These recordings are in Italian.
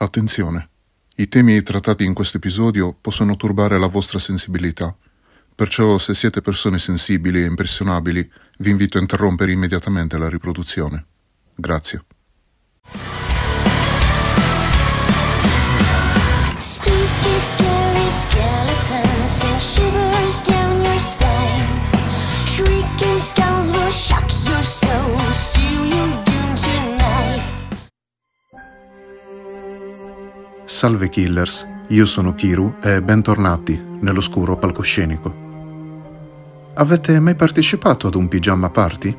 Attenzione, i temi trattati in questo episodio possono turbare la vostra sensibilità, perciò se siete persone sensibili e impressionabili vi invito a interrompere immediatamente la riproduzione. Grazie. Salve killers, io sono Kiru e bentornati nell'oscuro palcoscenico. Avete mai partecipato ad un pigiama party?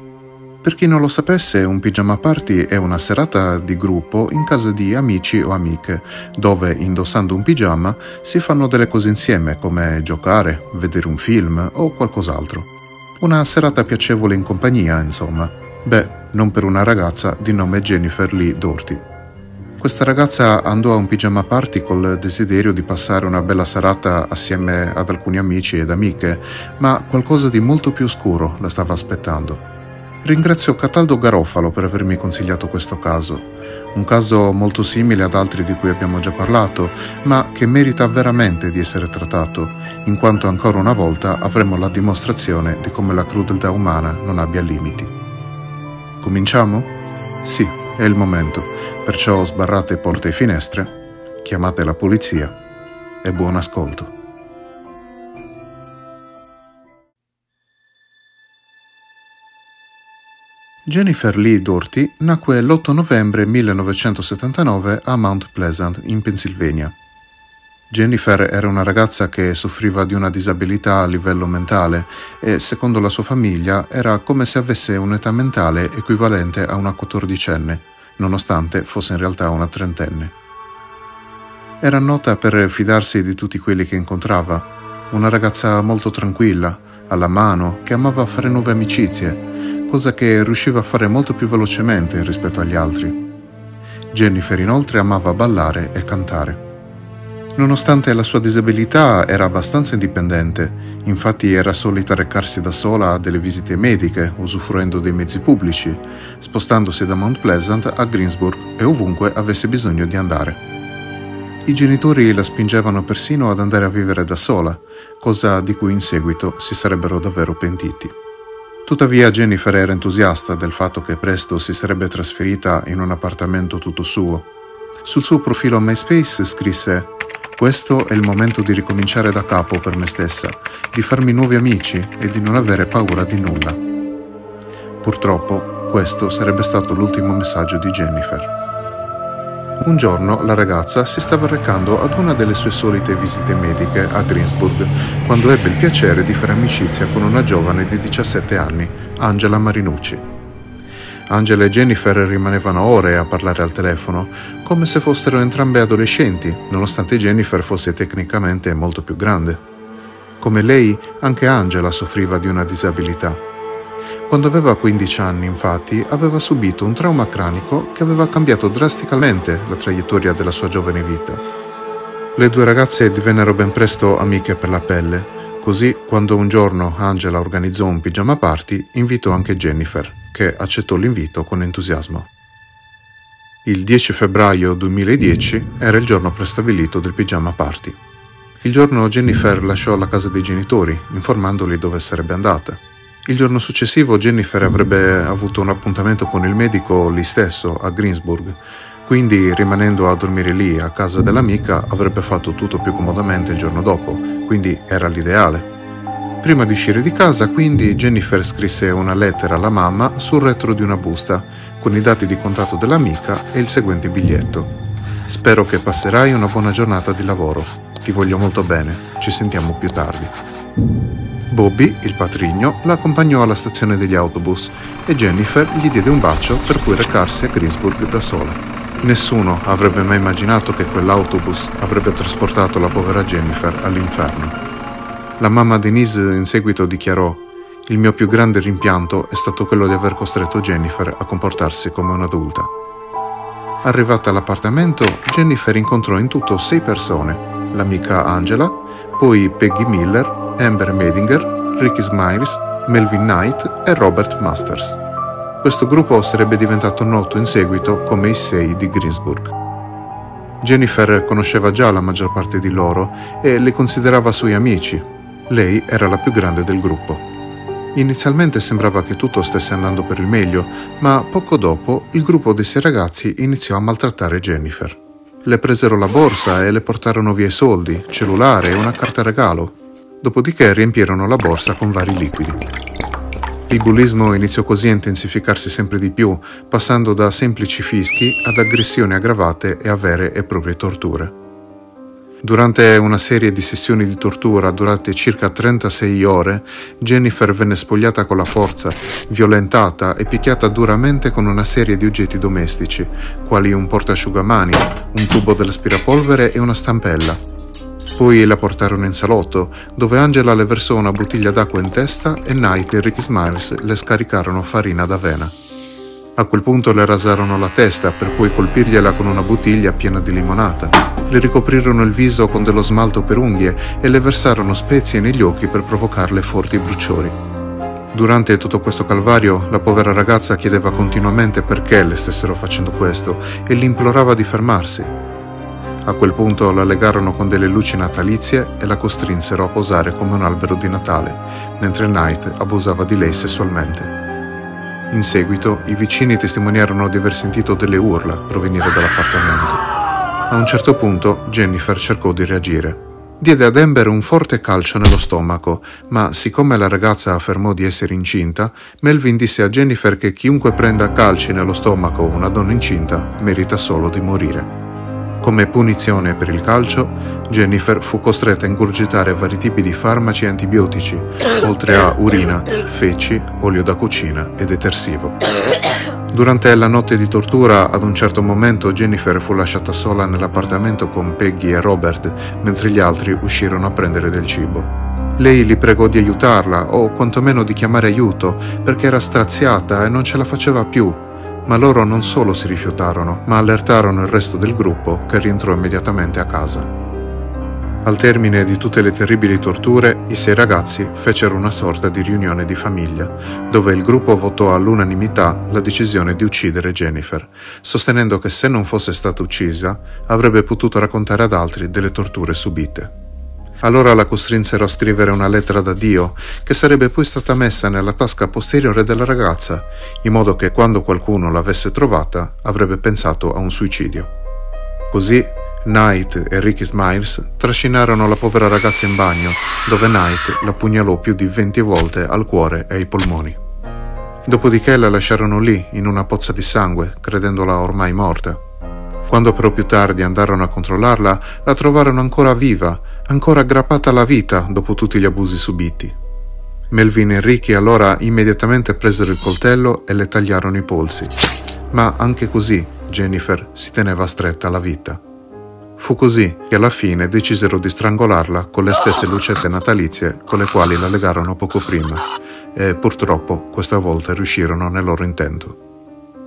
Per chi non lo sapesse, un pigiama party è una serata di gruppo in casa di amici o amiche, dove indossando un pigiama si fanno delle cose insieme, come giocare, vedere un film o qualcos'altro. Una serata piacevole in compagnia, insomma. Beh, non per una ragazza di nome Jennifer Lee Doherty. Questa ragazza andò a un pigiama party col desiderio di passare una bella serata assieme ad alcuni amici ed amiche, ma qualcosa di molto più oscuro la stava aspettando. Ringrazio Cataldo Garofalo per avermi consigliato questo caso, un caso molto simile ad altri di cui abbiamo già parlato, ma che merita veramente di essere trattato, in quanto ancora una volta avremo la dimostrazione di come la crudeltà umana non abbia limiti. Cominciamo? Sì, è il momento, perciò sbarrate porte e finestre, chiamate la polizia e buon ascolto. Jennifer Lee Doherty nacque l'8 novembre 1979 a Mount Pleasant, in Pennsylvania. Jennifer era una ragazza che soffriva di una disabilità a livello mentale e, secondo la sua famiglia, era come se avesse un'età mentale equivalente a una quattordicenne, nonostante fosse in realtà una trentenne. Era nota per fidarsi di tutti quelli che incontrava, una ragazza molto tranquilla, alla mano, che amava fare nuove amicizie cosa che riusciva a fare molto più velocemente rispetto agli altri. Jennifer inoltre amava ballare e cantare. Nonostante la sua disabilità era abbastanza indipendente, infatti era solita recarsi da sola a delle visite mediche, usufruendo dei mezzi pubblici, spostandosi da Mount Pleasant a Greensburg e ovunque avesse bisogno di andare. I genitori la spingevano persino ad andare a vivere da sola, cosa di cui in seguito si sarebbero davvero pentiti. Tuttavia Jennifer era entusiasta del fatto che presto si sarebbe trasferita in un appartamento tutto suo. Sul suo profilo MySpace scrisse questo è il momento di ricominciare da capo per me stessa, di farmi nuovi amici e di non avere paura di nulla. Purtroppo, questo sarebbe stato l'ultimo messaggio di Jennifer. Un giorno la ragazza si stava recando ad una delle sue solite visite mediche a Greensburg, quando ebbe il piacere di fare amicizia con una giovane di 17 anni, Angela Marinucci. Angela e Jennifer rimanevano ore a parlare al telefono, come se fossero entrambe adolescenti, nonostante Jennifer fosse tecnicamente molto più grande. Come lei, anche Angela soffriva di una disabilità quando aveva 15 anni, infatti, aveva subito un trauma cranico che aveva cambiato drasticamente la traiettoria della sua giovane vita. Le due ragazze divennero ben presto amiche per la pelle, così quando un giorno Angela organizzò un pigiama party, invitò anche Jennifer, che accettò l'invito con entusiasmo. Il 10 febbraio 2010 era il giorno prestabilito del pigiama party. Il giorno Jennifer lasciò la casa dei genitori, informandoli dove sarebbe andata. Il giorno successivo Jennifer avrebbe avuto un appuntamento con il medico lì stesso, a Greensburg, quindi rimanendo a dormire lì a casa dell'amica avrebbe fatto tutto più comodamente il giorno dopo, quindi era l'ideale. Prima di uscire di casa, quindi, Jennifer scrisse una lettera alla mamma sul retro di una busta, con i dati di contatto dell'amica e il seguente biglietto. Spero che passerai una buona giornata di lavoro. Ti voglio molto bene. Ci sentiamo più tardi. Bobby, il patrigno, la accompagnò alla stazione degli autobus e Jennifer gli diede un bacio per poi recarsi a Greensburg da sola. Nessuno avrebbe mai immaginato che quell'autobus avrebbe trasportato la povera Jennifer all'inferno. La mamma Denise in seguito dichiarò il mio più grande rimpianto è stato quello di aver costretto Jennifer a comportarsi come un'adulta. Arrivata all'appartamento, Jennifer incontrò in tutto sei persone, l'amica Angela, poi Peggy Miller, Amber Medinger, Ricky Smiles, Melvin Knight e Robert Masters. Questo gruppo sarebbe diventato noto in seguito come i Sei di Greensburg. Jennifer conosceva già la maggior parte di loro e li considerava suoi amici. Lei era la più grande del gruppo. Inizialmente sembrava che tutto stesse andando per il meglio, ma poco dopo il gruppo dei sei ragazzi iniziò a maltrattare Jennifer. Le presero la borsa e le portarono via i soldi, cellulare e una carta regalo. Dopodiché riempirono la borsa con vari liquidi. Il bullismo iniziò così a intensificarsi sempre di più, passando da semplici fischi ad aggressioni aggravate e a vere e proprie torture. Durante una serie di sessioni di tortura durate circa 36 ore, Jennifer venne spogliata con la forza, violentata e picchiata duramente con una serie di oggetti domestici, quali un portasciugamani, un tubo dell'aspirapolvere e una stampella. Poi la portarono in salotto, dove Angela le versò una bottiglia d'acqua in testa e Knight e Ricky Smiles le scaricarono farina d'avena. A quel punto le rasarono la testa per poi colpirgliela con una bottiglia piena di limonata. Le ricoprirono il viso con dello smalto per unghie e le versarono spezie negli occhi per provocarle forti bruciori. Durante tutto questo calvario, la povera ragazza chiedeva continuamente perché le stessero facendo questo e li implorava di fermarsi. A quel punto la legarono con delle luci natalizie e la costrinsero a posare come un albero di Natale, mentre Knight abusava di lei sessualmente. In seguito, i vicini testimoniarono di aver sentito delle urla provenire dall'appartamento. A un certo punto, Jennifer cercò di reagire. Diede ad Amber un forte calcio nello stomaco, ma siccome la ragazza affermò di essere incinta, Melvin disse a Jennifer che chiunque prenda calci nello stomaco una donna incinta merita solo di morire. Come punizione per il calcio, Jennifer fu costretta a ingurgitare vari tipi di farmaci e antibiotici, oltre a urina, feci, olio da cucina e detersivo. Durante la notte di tortura, ad un certo momento Jennifer fu lasciata sola nell'appartamento con Peggy e Robert, mentre gli altri uscirono a prendere del cibo. Lei li pregò di aiutarla o quantomeno di chiamare aiuto perché era straziata e non ce la faceva più ma loro non solo si rifiutarono, ma allertarono il resto del gruppo che rientrò immediatamente a casa. Al termine di tutte le terribili torture, i sei ragazzi fecero una sorta di riunione di famiglia, dove il gruppo votò all'unanimità la decisione di uccidere Jennifer, sostenendo che se non fosse stata uccisa avrebbe potuto raccontare ad altri delle torture subite. Allora la costrinsero a scrivere una lettera da Dio, che sarebbe poi stata messa nella tasca posteriore della ragazza, in modo che quando qualcuno l'avesse trovata avrebbe pensato a un suicidio. Così Knight e Ricky Smiles trascinarono la povera ragazza in bagno, dove Knight la pugnalò più di 20 volte al cuore e ai polmoni. Dopodiché la lasciarono lì, in una pozza di sangue, credendola ormai morta. Quando però più tardi andarono a controllarla, la trovarono ancora viva, ancora aggrappata alla vita dopo tutti gli abusi subiti. Melvin e Ricky allora immediatamente presero il coltello e le tagliarono i polsi, ma anche così Jennifer si teneva stretta alla vita. Fu così che alla fine decisero di strangolarla con le stesse lucette natalizie con le quali la legarono poco prima e purtroppo questa volta riuscirono nel loro intento.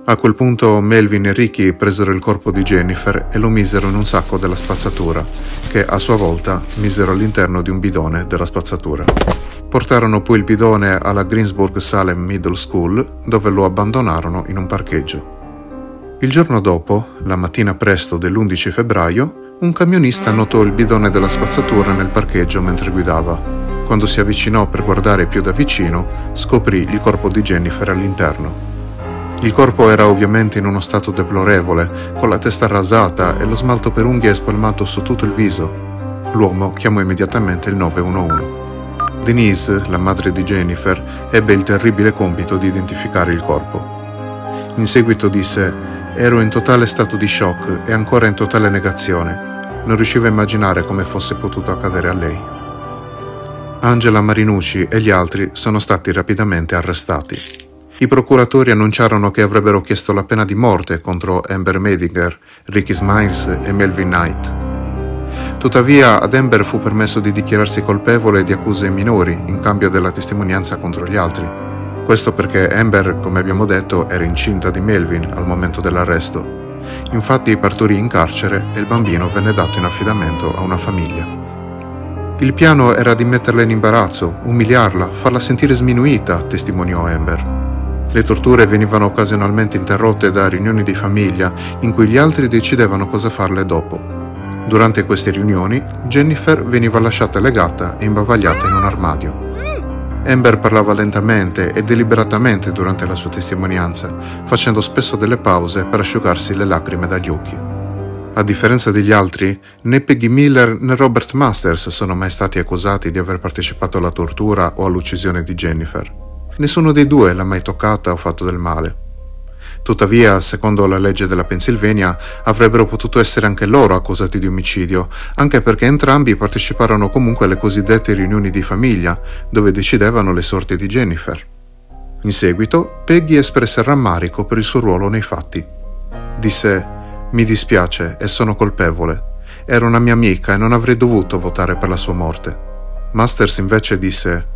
A quel punto Melvin e Ricky presero il corpo di Jennifer e lo misero in un sacco della spazzatura, che a sua volta misero all'interno di un bidone della spazzatura. Portarono poi il bidone alla Greensburg Salem Middle School, dove lo abbandonarono in un parcheggio. Il giorno dopo, la mattina presto dell'11 febbraio, un camionista notò il bidone della spazzatura nel parcheggio mentre guidava. Quando si avvicinò per guardare più da vicino, scoprì il corpo di Jennifer all'interno. Il corpo era ovviamente in uno stato deplorevole, con la testa rasata e lo smalto per unghie spalmato su tutto il viso. L'uomo chiamò immediatamente il 911. Denise, la madre di Jennifer, ebbe il terribile compito di identificare il corpo. In seguito disse: Ero in totale stato di shock e ancora in totale negazione. Non riuscivo a immaginare come fosse potuto accadere a lei. Angela Marinucci e gli altri sono stati rapidamente arrestati. I procuratori annunciarono che avrebbero chiesto la pena di morte contro Amber Medinger, Ricky Smiles e Melvin Knight. Tuttavia ad Amber fu permesso di dichiararsi colpevole di accuse minori in cambio della testimonianza contro gli altri. Questo perché Amber, come abbiamo detto, era incinta di Melvin al momento dell'arresto. Infatti partorì in carcere e il bambino venne dato in affidamento a una famiglia. Il piano era di metterla in imbarazzo, umiliarla, farla sentire sminuita, testimoniò Amber. Le torture venivano occasionalmente interrotte da riunioni di famiglia in cui gli altri decidevano cosa farle dopo. Durante queste riunioni, Jennifer veniva lasciata legata e imbavagliata in un armadio. Amber parlava lentamente e deliberatamente durante la sua testimonianza, facendo spesso delle pause per asciugarsi le lacrime dagli occhi. A differenza degli altri, né Peggy Miller né Robert Masters sono mai stati accusati di aver partecipato alla tortura o all'uccisione di Jennifer. Nessuno dei due l'ha mai toccata o fatto del male. Tuttavia, secondo la legge della Pennsylvania, avrebbero potuto essere anche loro accusati di omicidio, anche perché entrambi parteciparono comunque alle cosiddette riunioni di famiglia, dove decidevano le sorti di Jennifer. In seguito, Peggy espresse rammarico per il suo ruolo nei fatti. Disse: Mi dispiace e sono colpevole. Era una mia amica e non avrei dovuto votare per la sua morte. Masters invece disse: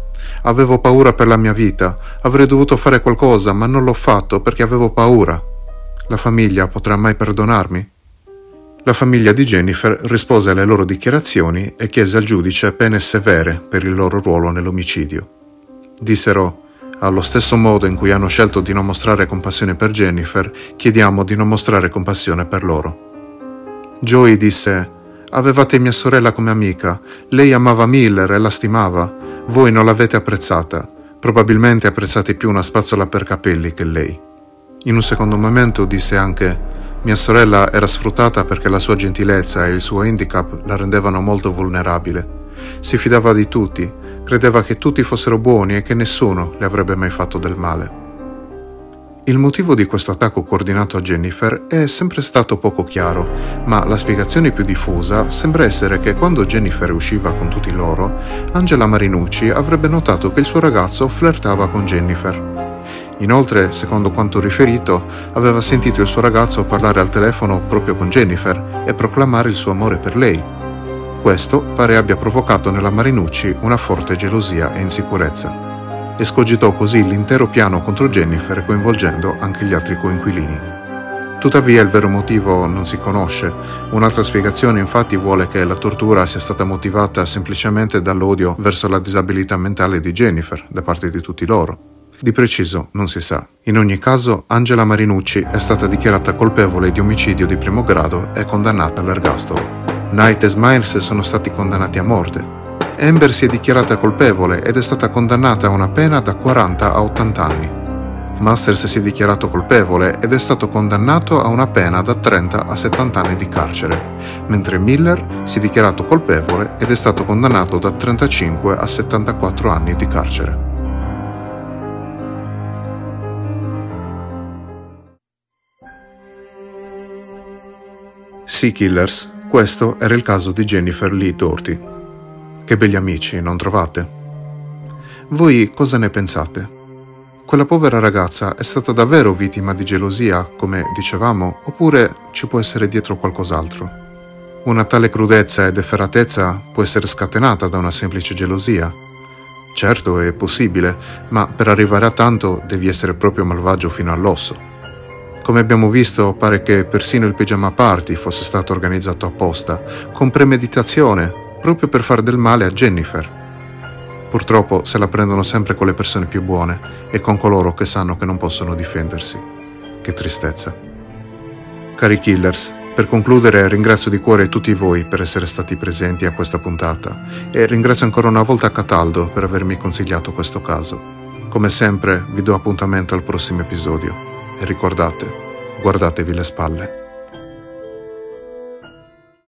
Avevo paura per la mia vita, avrei dovuto fare qualcosa, ma non l'ho fatto perché avevo paura. La famiglia potrà mai perdonarmi? La famiglia di Jennifer rispose alle loro dichiarazioni e chiese al giudice pene severe per il loro ruolo nell'omicidio. Dissero, allo stesso modo in cui hanno scelto di non mostrare compassione per Jennifer, chiediamo di non mostrare compassione per loro. Joey disse, Avevate mia sorella come amica, lei amava Miller e la stimava, voi non l'avete apprezzata, probabilmente apprezzate più una spazzola per capelli che lei. In un secondo momento disse anche, mia sorella era sfruttata perché la sua gentilezza e il suo handicap la rendevano molto vulnerabile. Si fidava di tutti, credeva che tutti fossero buoni e che nessuno le avrebbe mai fatto del male. Il motivo di questo attacco coordinato a Jennifer è sempre stato poco chiaro, ma la spiegazione più diffusa sembra essere che quando Jennifer usciva con tutti loro, Angela Marinucci avrebbe notato che il suo ragazzo flirtava con Jennifer. Inoltre, secondo quanto riferito, aveva sentito il suo ragazzo parlare al telefono proprio con Jennifer e proclamare il suo amore per lei. Questo pare abbia provocato nella Marinucci una forte gelosia e insicurezza escogitò così l'intero piano contro Jennifer coinvolgendo anche gli altri coinquilini. Tuttavia il vero motivo non si conosce. Un'altra spiegazione infatti vuole che la tortura sia stata motivata semplicemente dall'odio verso la disabilità mentale di Jennifer da parte di tutti loro. Di preciso non si sa. In ogni caso, Angela Marinucci è stata dichiarata colpevole di omicidio di primo grado e condannata all'ergastolo. Knight e Smiles sono stati condannati a morte, Amber si è dichiarata colpevole ed è stata condannata a una pena da 40 a 80 anni. Masters si è dichiarato colpevole ed è stato condannato a una pena da 30 a 70 anni di carcere, mentre Miller si è dichiarato colpevole ed è stato condannato da 35 a 74 anni di carcere. Sea Killers, questo era il caso di Jennifer Lee Torti. Che begli amici, non trovate? Voi cosa ne pensate? Quella povera ragazza è stata davvero vittima di gelosia, come dicevamo, oppure ci può essere dietro qualcos'altro? Una tale crudezza ed efferatezza può essere scatenata da una semplice gelosia. Certo, è possibile, ma per arrivare a tanto devi essere proprio malvagio fino all'osso. Come abbiamo visto, pare che persino il pigiama party fosse stato organizzato apposta, con premeditazione, proprio per fare del male a Jennifer. Purtroppo se la prendono sempre con le persone più buone e con coloro che sanno che non possono difendersi. Che tristezza. Cari killers, per concludere ringrazio di cuore tutti voi per essere stati presenti a questa puntata e ringrazio ancora una volta Cataldo per avermi consigliato questo caso. Come sempre vi do appuntamento al prossimo episodio e ricordate, guardatevi le spalle.